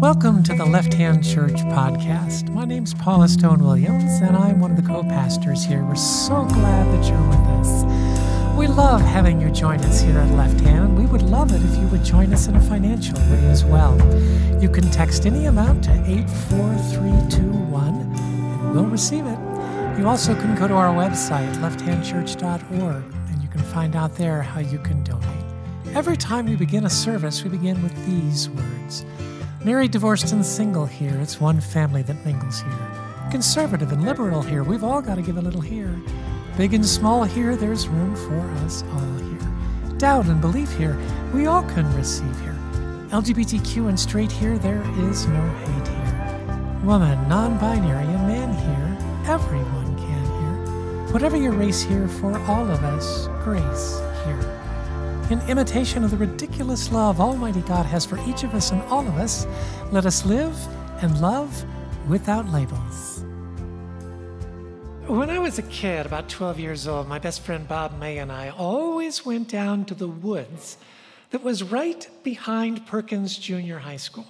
Welcome to the Left Hand Church podcast. My name's Paula Stone Williams, and I'm one of the co pastors here. We're so glad that you're with us. We love having you join us here at Left Hand. We would love it if you would join us in a financial way as well. You can text any amount to 84321 and we'll receive it. You also can go to our website, lefthandchurch.org, and you can find out there how you can donate. Every time we begin a service, we begin with these words Married, divorced, and single here, it's one family that mingles here. Conservative and liberal here, we've all got to give a little here. Big and small here, there's room for us all here. Doubt and belief here, we all can receive here. LGBTQ and straight here, there is no hate here. Woman, non binary, and man here, everyone can here. Whatever your race here, for all of us, grace here in imitation of the ridiculous love Almighty God has for each of us and all of us, let us live and love without labels. When I was a kid, about 12 years old, my best friend Bob May and I always went down to the woods that was right behind Perkins Junior High School.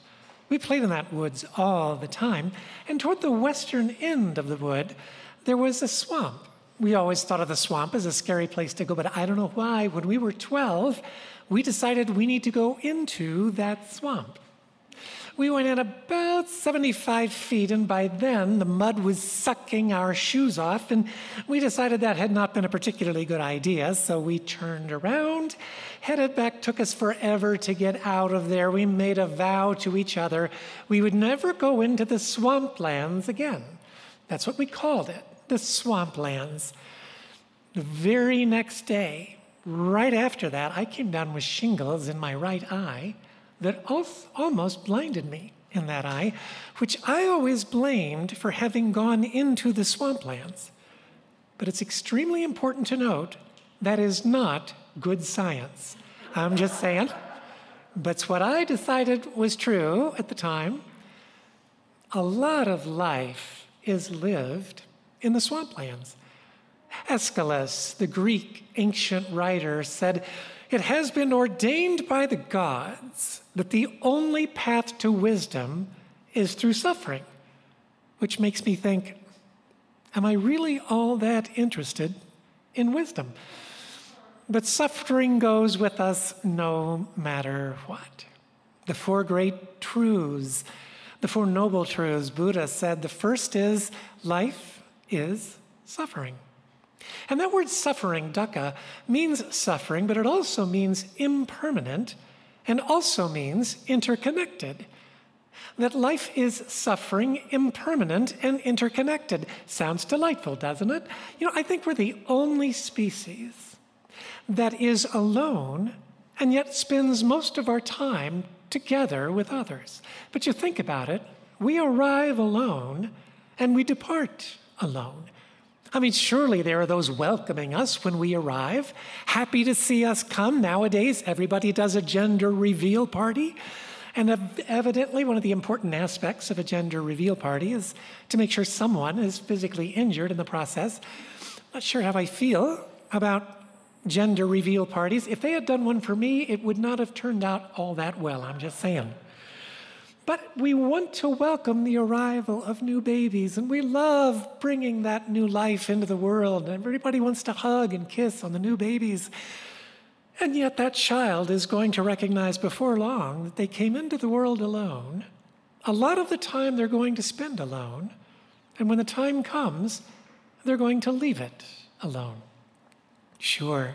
We played in that woods all the time, and toward the western end of the wood, there was a swamp we always thought of the swamp as a scary place to go, but I don't know why. When we were 12, we decided we need to go into that swamp. We went in about 75 feet, and by then the mud was sucking our shoes off, and we decided that had not been a particularly good idea, so we turned around, headed back. Took us forever to get out of there. We made a vow to each other we would never go into the swamplands again. That's what we called it the swamplands. The very next day, right after that, I came down with shingles in my right eye that almost blinded me in that eye, which I always blamed for having gone into the swamplands. But it's extremely important to note that is not good science. I'm just saying. But what I decided was true at the time. A lot of life is lived in the swamplands. Aeschylus, the Greek ancient writer, said, It has been ordained by the gods that the only path to wisdom is through suffering, which makes me think, Am I really all that interested in wisdom? But suffering goes with us no matter what. The four great truths, the four noble truths, Buddha said the first is life is suffering. And that word suffering, dukkha, means suffering, but it also means impermanent and also means interconnected. That life is suffering, impermanent, and interconnected. Sounds delightful, doesn't it? You know, I think we're the only species that is alone and yet spends most of our time together with others. But you think about it, we arrive alone and we depart alone. I mean, surely there are those welcoming us when we arrive, happy to see us come. Nowadays, everybody does a gender reveal party. And evidently, one of the important aspects of a gender reveal party is to make sure someone is physically injured in the process. Not sure how I feel about gender reveal parties. If they had done one for me, it would not have turned out all that well, I'm just saying. But we want to welcome the arrival of new babies, and we love bringing that new life into the world. Everybody wants to hug and kiss on the new babies. And yet, that child is going to recognize before long that they came into the world alone. A lot of the time, they're going to spend alone. And when the time comes, they're going to leave it alone. Sure,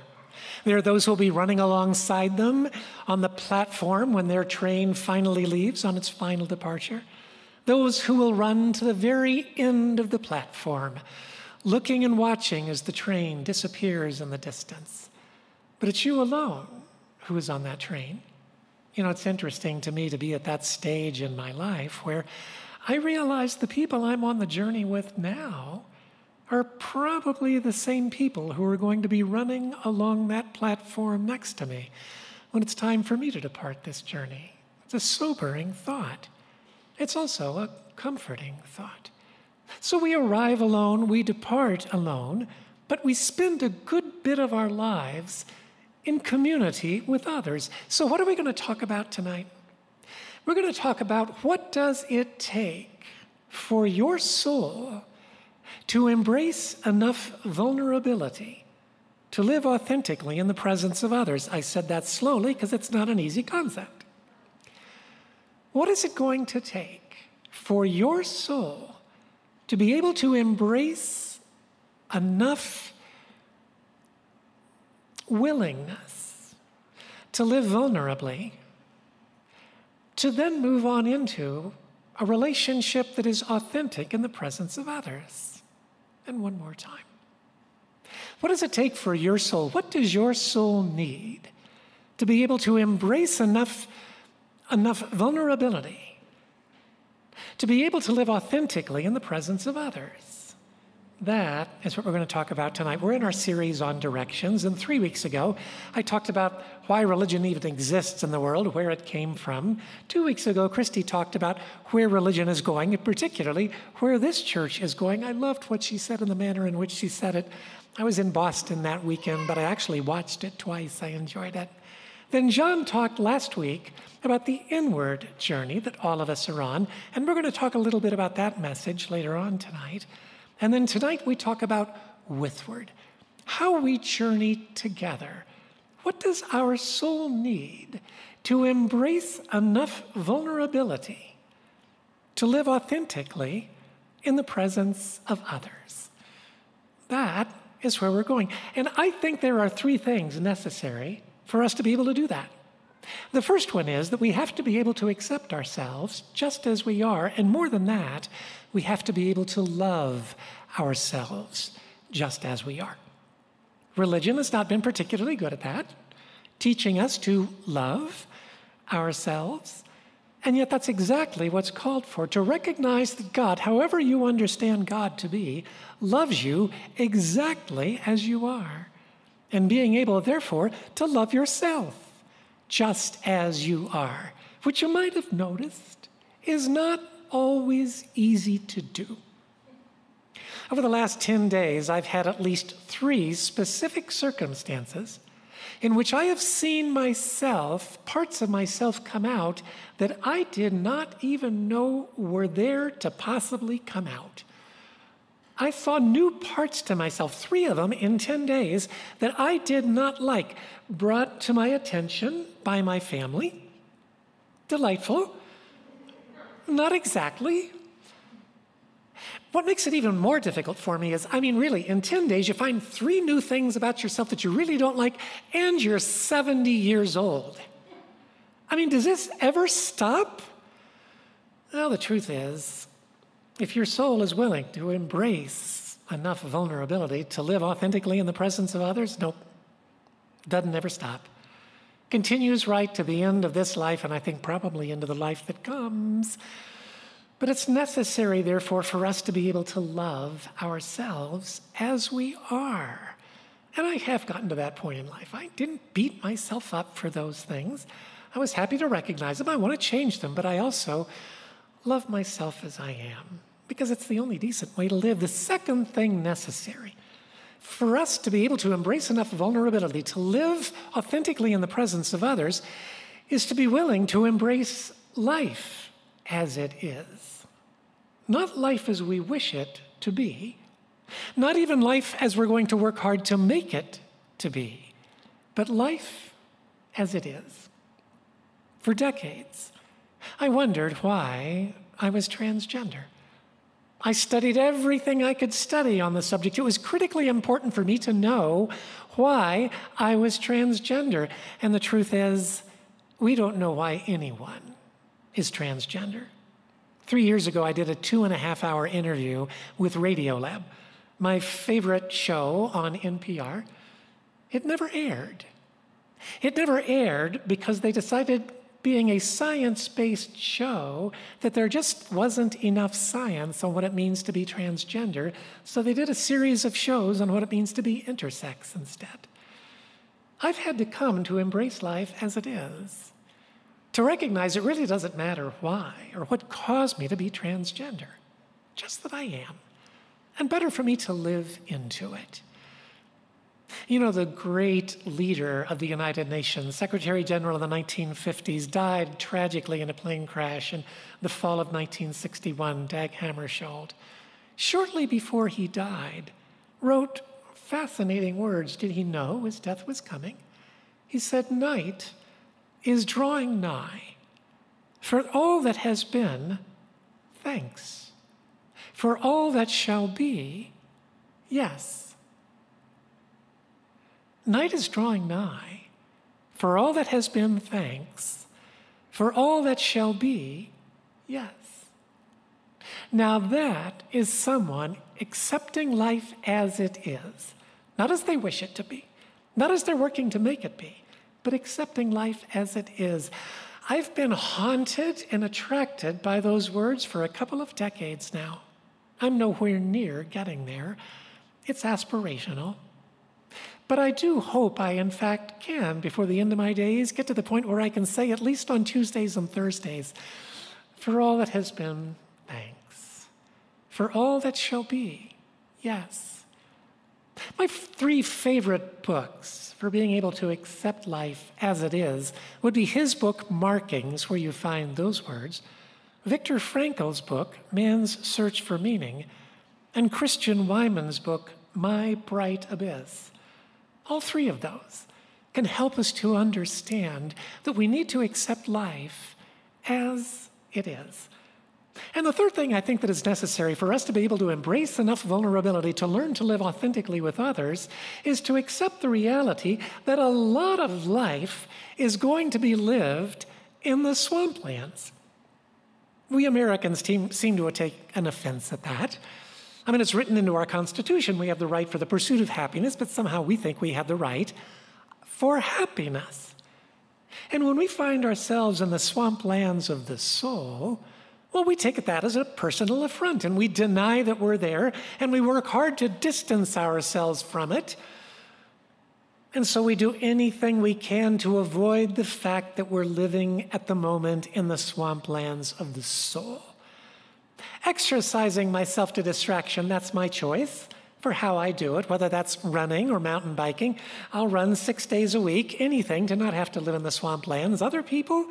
there are those who will be running alongside them on the platform when their train finally leaves on its final departure. Those who will run to the very end of the platform, looking and watching as the train disappears in the distance. But it's you alone who is on that train. You know, it's interesting to me to be at that stage in my life where I realize the people I'm on the journey with now are probably the same people who are going to be running along that platform next to me when it's time for me to depart this journey. It's a sobering thought. It's also a comforting thought. So we arrive alone, we depart alone, but we spend a good bit of our lives in community with others. So, what are we going to talk about tonight? We're going to talk about what does it take for your soul to embrace enough vulnerability to live authentically in the presence of others. I said that slowly because it's not an easy concept. What is it going to take for your soul to be able to embrace enough willingness to live vulnerably, to then move on into a relationship that is authentic in the presence of others? And one more time. What does it take for your soul? What does your soul need to be able to embrace enough, enough vulnerability to be able to live authentically in the presence of others? That is what we're going to talk about tonight. We're in our series on directions, and three weeks ago, I talked about why religion even exists in the world, where it came from. Two weeks ago, Christy talked about where religion is going, and particularly where this church is going. I loved what she said and the manner in which she said it. I was in Boston that weekend, but I actually watched it twice. I enjoyed it. Then John talked last week about the inward journey that all of us are on, and we're going to talk a little bit about that message later on tonight. And then tonight we talk about withward, how we journey together. What does our soul need to embrace enough vulnerability to live authentically in the presence of others? That is where we're going. And I think there are three things necessary for us to be able to do that. The first one is that we have to be able to accept ourselves just as we are. And more than that, we have to be able to love ourselves just as we are. Religion has not been particularly good at that, teaching us to love ourselves and yet, that's exactly what's called for to recognize that God, however you understand God to be, loves you exactly as you are. And being able, therefore, to love yourself just as you are, which you might have noticed is not always easy to do. Over the last 10 days, I've had at least three specific circumstances in which I have seen myself, parts of myself come out that I did not even know were there to possibly come out. I saw new parts to myself, three of them in 10 days, that I did not like, brought to my attention by my family. Delightful. Not exactly. What makes it even more difficult for me is I mean, really, in 10 days, you find three new things about yourself that you really don't like, and you're 70 years old. I mean, does this ever stop? Well, the truth is, if your soul is willing to embrace enough vulnerability to live authentically in the presence of others, nope, doesn't ever stop. Continues right to the end of this life, and I think probably into the life that comes. But it's necessary, therefore, for us to be able to love ourselves as we are. And I have gotten to that point in life. I didn't beat myself up for those things. I was happy to recognize them. I want to change them, but I also love myself as I am because it's the only decent way to live. The second thing necessary for us to be able to embrace enough vulnerability to live authentically in the presence of others is to be willing to embrace life as it is. Not life as we wish it to be, not even life as we're going to work hard to make it to be, but life as it is. For decades, I wondered why I was transgender. I studied everything I could study on the subject. It was critically important for me to know why I was transgender. And the truth is, we don't know why anyone is transgender. Three years ago, I did a two and a half hour interview with Radiolab, my favorite show on NPR. It never aired. It never aired because they decided, being a science based show, that there just wasn't enough science on what it means to be transgender, so they did a series of shows on what it means to be intersex instead. I've had to come to embrace life as it is to recognize it really doesn't matter why or what caused me to be transgender, just that I am, and better for me to live into it. You know, the great leader of the United Nations, Secretary General in the 1950s, died tragically in a plane crash in the fall of 1961, Dag Hammarskjöld. Shortly before he died, wrote fascinating words. Did he know his death was coming? He said, Night is drawing nigh. For all that has been, thanks. For all that shall be, yes. Night is drawing nigh. For all that has been, thanks. For all that shall be, yes. Now, that is someone accepting life as it is, not as they wish it to be, not as they're working to make it be, but accepting life as it is. I've been haunted and attracted by those words for a couple of decades now. I'm nowhere near getting there. It's aspirational. But I do hope I, in fact, can, before the end of my days, get to the point where I can say, at least on Tuesdays and Thursdays, for all that has been, thanks. For all that shall be, yes. My three favorite books for being able to accept life as it is would be his book, Markings, where you find those words, Viktor Frankl's book, Man's Search for Meaning, and Christian Wiman's book, My Bright Abyss. All three of those can help us to understand that we need to accept life as it is. And the third thing I think that is necessary for us to be able to embrace enough vulnerability to learn to live authentically with others is to accept the reality that a lot of life is going to be lived in the swamplands. We Americans seem to take an offense at that. I mean, it's written into our Constitution we have the right for the pursuit of happiness, but somehow we think we have the right for happiness. And when we find ourselves in the swamplands of the soul, well, we take that as a personal affront and we deny that we're there and we work hard to distance ourselves from it. And so we do anything we can to avoid the fact that we're living at the moment in the swamplands of the soul. Exercising myself to distraction, that's my choice for how I do it, whether that's running or mountain biking. I'll run six days a week, anything to not have to live in the swamplands. Other people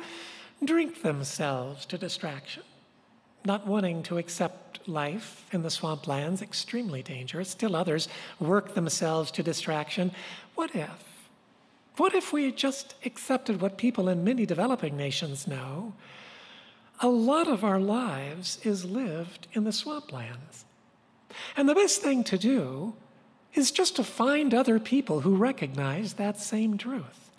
drink themselves to distraction not wanting to accept life in the swamplands, extremely dangerous. Still others work themselves to distraction. What if? What if we just accepted what people in many developing nations know? A lot of our lives is lived in the swamplands. And the best thing to do is just to find other people who recognize that same truth.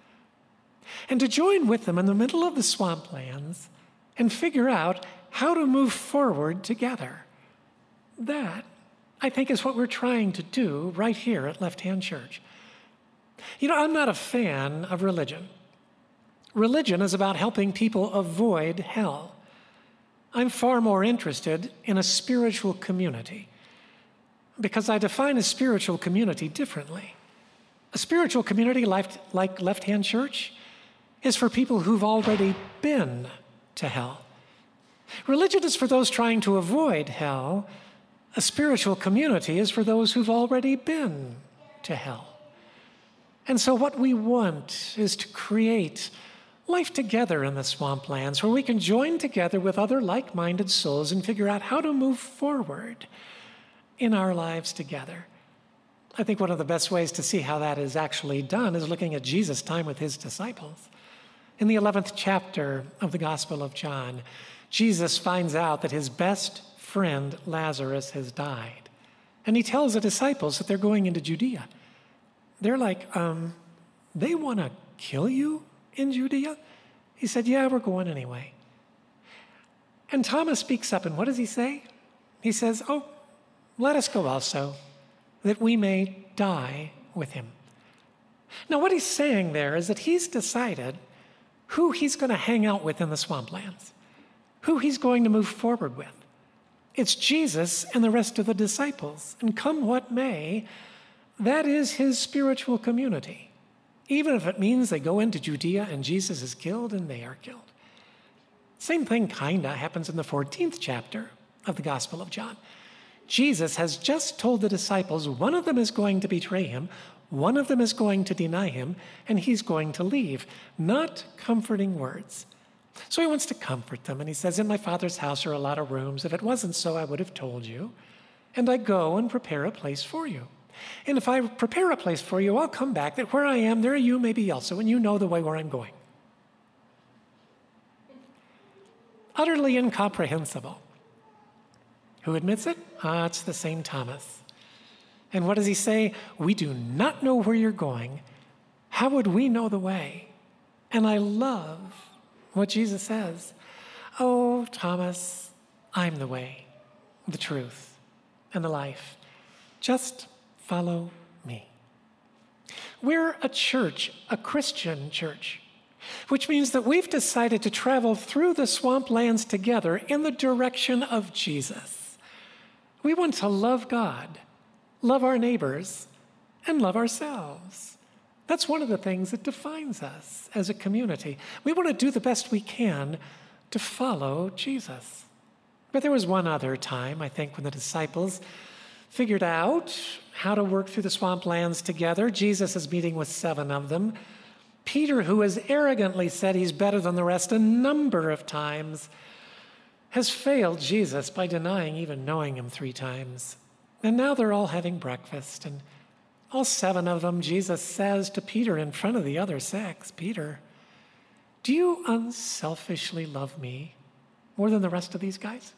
And to join with them in the middle of the swamplands and figure out how to move forward together. That, I think, is what we're trying to do right here at Left Hand Church. You know, I'm not a fan of religion. Religion is about helping people avoid hell. I'm far more interested in a spiritual community because I define a spiritual community differently. A spiritual community like, like Left Hand Church is for people who've already been to hell. Religion is for those trying to avoid hell. A spiritual community is for those who've already been to hell. And so, what we want is to create life together in the swamplands where we can join together with other like minded souls and figure out how to move forward in our lives together. I think one of the best ways to see how that is actually done is looking at Jesus' time with his disciples. In the 11th chapter of the Gospel of John, Jesus finds out that his best friend Lazarus has died. And he tells the disciples that they're going into Judea. They're like, um, they want to kill you in Judea? He said, Yeah, we're going anyway. And Thomas speaks up, and what does he say? He says, Oh, let us go also, that we may die with him. Now, what he's saying there is that he's decided who he's going to hang out with in the swamplands who he's going to move forward with. It's Jesus and the rest of the disciples. And come what may, that is his spiritual community. Even if it means they go into Judea and Jesus is killed and they are killed. Same thing kinda happens in the 14th chapter of the Gospel of John. Jesus has just told the disciples one of them is going to betray him, One of them is going to deny him, and he's going to leave. Not comforting words. So he wants to comfort them, and he says, In my father's house are a lot of rooms. If it wasn't so, I would have told you. And I go and prepare a place for you. And if I prepare a place for you, I'll come back, that where I am, there you may be also, and you know the way where I'm going. Utterly incomprehensible. Who admits it? Ah, it's the same Thomas. And what does he say? We do not know where you're going. How would we know the way? And I love what Jesus says. Oh, Thomas, I'm the way, the truth, and the life. Just follow me. We're a church, a Christian church, which means that we've decided to travel through the swamplands together in the direction of Jesus. We want to love God, love our neighbors, and love ourselves. That's one of the things that defines us as a community. We want to do the best we can to follow Jesus. But there was one other time, I think, when the disciples figured out how to work through the swamplands together. Jesus is meeting with seven of them. Peter, who has arrogantly said he's better than the rest a number of times, has failed Jesus by denying even knowing him three times. And now they're all having breakfast, and all seven of them, Jesus says to Peter in front of the other six Peter, do you unselfishly love me more than the rest of these guys?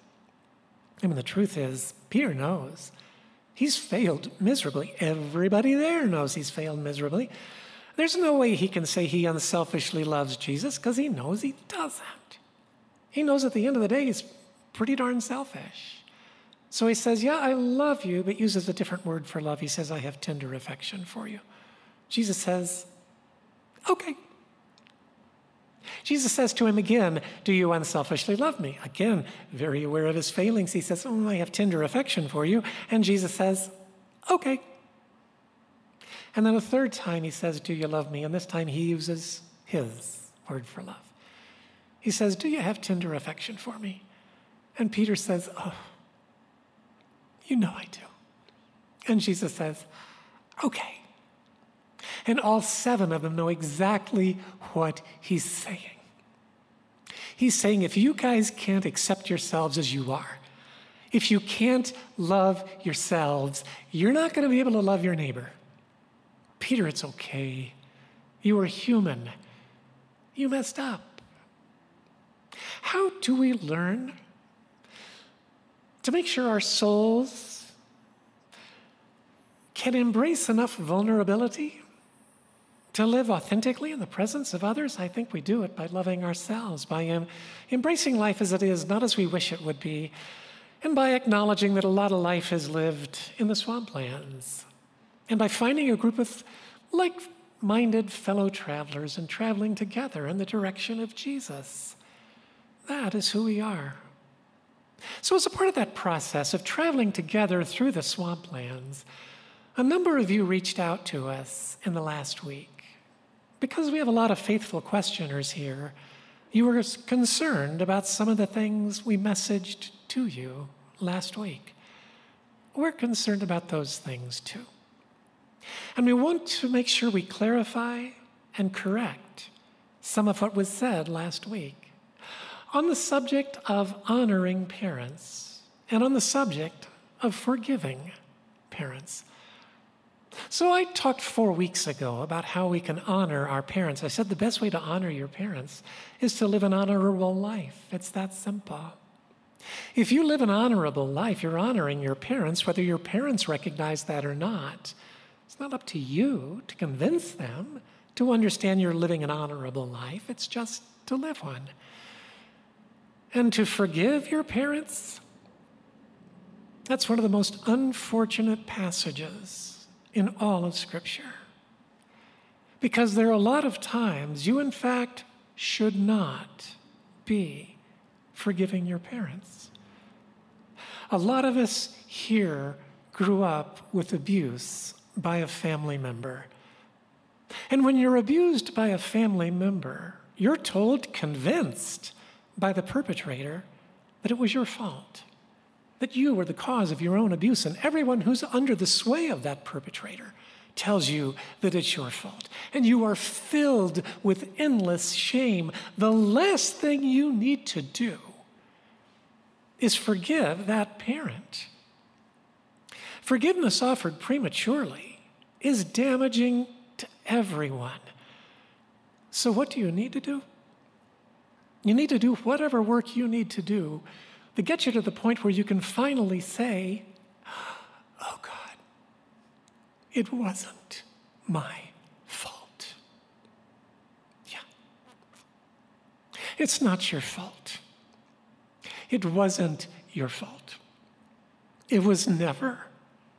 I mean, the truth is, Peter knows. He's failed miserably. Everybody there knows he's failed miserably. There's no way he can say he unselfishly loves Jesus because he knows he doesn't. He knows at the end of the day he's pretty darn selfish. So he says, Yeah, I love you, but uses a different word for love. He says, I have tender affection for you. Jesus says, Okay. Jesus says to him again, Do you unselfishly love me? Again, very aware of his failings, he says, Oh, I have tender affection for you. And Jesus says, Okay. And then a third time he says, Do you love me? And this time he uses his word for love. He says, Do you have tender affection for me? And Peter says, Oh, you know I do. And Jesus says, Okay. And all seven of them know exactly what he's saying. He's saying, if you guys can't accept yourselves as you are, if you can't love yourselves, you're not going to be able to love your neighbor. Peter, it's okay. You are human. You messed up. How do we learn to make sure our souls can embrace enough vulnerability to live authentically in the presence of others, I think we do it by loving ourselves, by em- embracing life as it is, not as we wish it would be, and by acknowledging that a lot of life is lived in the swamplands, and by finding a group of like minded fellow travelers and traveling together in the direction of Jesus. That is who we are. So, as a part of that process of traveling together through the swamplands, a number of you reached out to us in the last week. Because we have a lot of faithful questioners here, you were concerned about some of the things we messaged to you last week. We're concerned about those things too. And we want to make sure we clarify and correct some of what was said last week on the subject of honoring parents and on the subject of forgiving parents. So, I talked four weeks ago about how we can honor our parents. I said the best way to honor your parents is to live an honorable life. It's that simple. If you live an honorable life, you're honoring your parents, whether your parents recognize that or not. It's not up to you to convince them to understand you're living an honorable life, it's just to live one and to forgive your parents. That's one of the most unfortunate passages in all of Scripture. Because there are a lot of times you, in fact, should not be forgiving your parents. A lot of us here grew up with abuse by a family member. And when you're abused by a family member, you're told, convinced, by the perpetrator that it was your fault, that you were the cause of your own abuse, and everyone who's under the sway of that perpetrator tells you that it's your fault, and you are filled with endless shame, the last thing you need to do is forgive that parent. Forgiveness offered prematurely is damaging to everyone. So, what do you need to do? You need to do whatever work you need to do to get you to the point where you can finally say, Oh God, it wasn't my fault. Yeah. It's not your fault. It wasn't your fault. It was never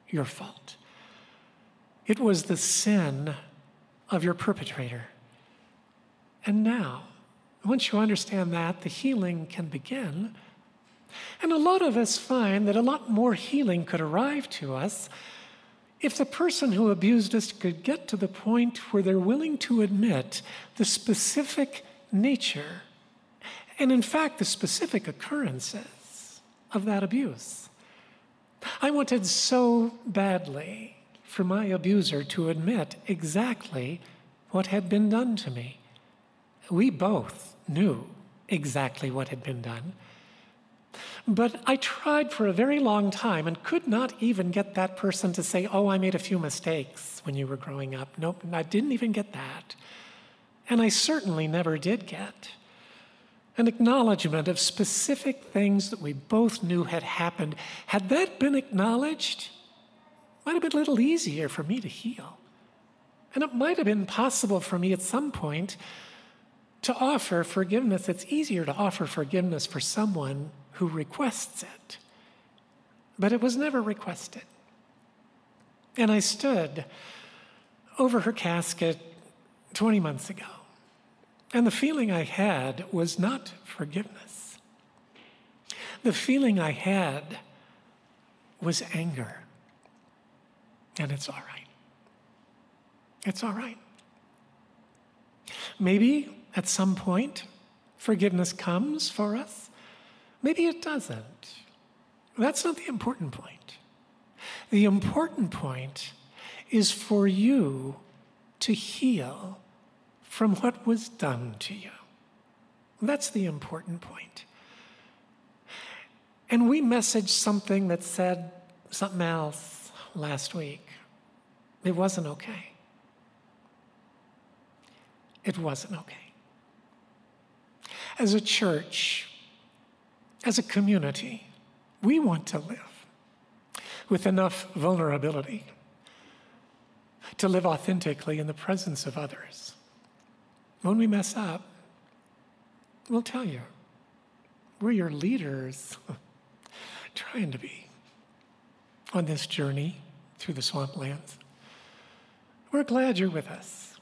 your fault. It was the sin of your perpetrator. And now, once you understand that, the healing can begin. And a lot of us find that a lot more healing could arrive to us if the person who abused us could get to the point where they're willing to admit the specific nature and, in fact, the specific occurrences of that abuse. I wanted so badly for my abuser to admit exactly what had been done to me. We both knew exactly what had been done. But I tried for a very long time and could not even get that person to say, Oh, I made a few mistakes when you were growing up. Nope, I didn't even get that. And I certainly never did get an acknowledgement of specific things that we both knew had happened. Had that been acknowledged, might have been a little easier for me to heal. And it might have been possible for me at some point to offer forgiveness. It's easier to offer forgiveness for someone who requests it. But it was never requested. And I stood over her casket 20 months ago. And the feeling I had was not forgiveness. The feeling I had was anger. And it's all right. It's all right. Maybe at some point forgiveness comes for us. Maybe it doesn't. That's not the important point. The important point is for you to heal from what was done to you. That's the important point. And we messaged something that said something else last week. It wasn't okay. It wasn't okay. As a church, as a community, we want to live with enough vulnerability to live authentically in the presence of others. When we mess up, we'll tell you. We're your leaders, trying to be on this journey through the swamplands. We're glad you're with us.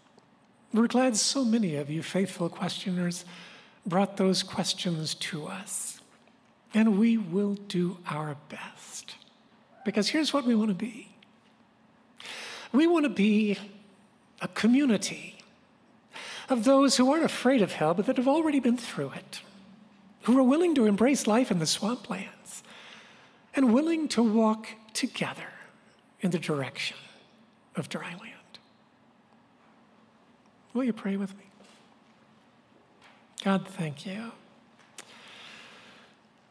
We're glad so many of you, faithful questioners, brought those questions to us. And we will do our best. Because here's what we want to be we want to be a community of those who aren't afraid of hell, but that have already been through it, who are willing to embrace life in the swamplands, and willing to walk together in the direction of dry land. Will you pray with me? God, thank you.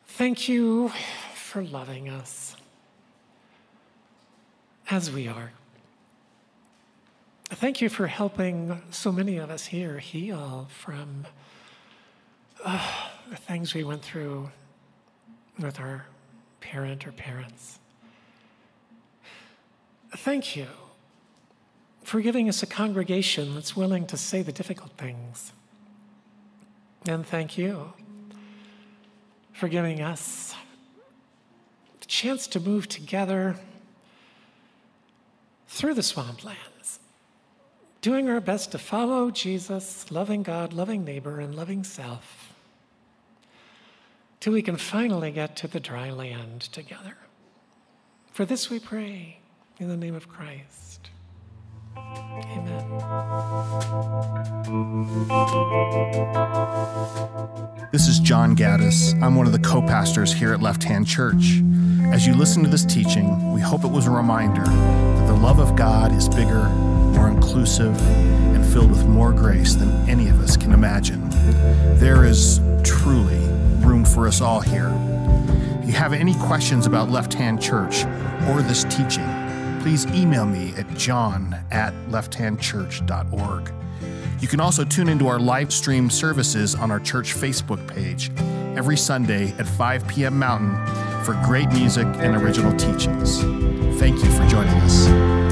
Thank you for loving us as we are. Thank you for helping so many of us here heal from uh, the things we went through with our parent or parents. Thank you for giving us a congregation that's willing to say the difficult things. And thank you for giving us the chance to move together through the swamplands, doing our best to follow Jesus, loving God, loving neighbor, and loving self, till we can finally get to the dry land together. For this we pray in the name of Christ. Amen. This is John Gaddis. I'm one of the co pastors here at Left Hand Church. As you listen to this teaching, we hope it was a reminder that the love of God is bigger, more inclusive, and filled with more grace than any of us can imagine. There is truly room for us all here. If you have any questions about Left Hand Church or this teaching, please email me at john at lefthandchurch.org. You can also tune into our live stream services on our church Facebook page every Sunday at 5 p.m. Mountain for great music and original teachings. Thank you for joining us.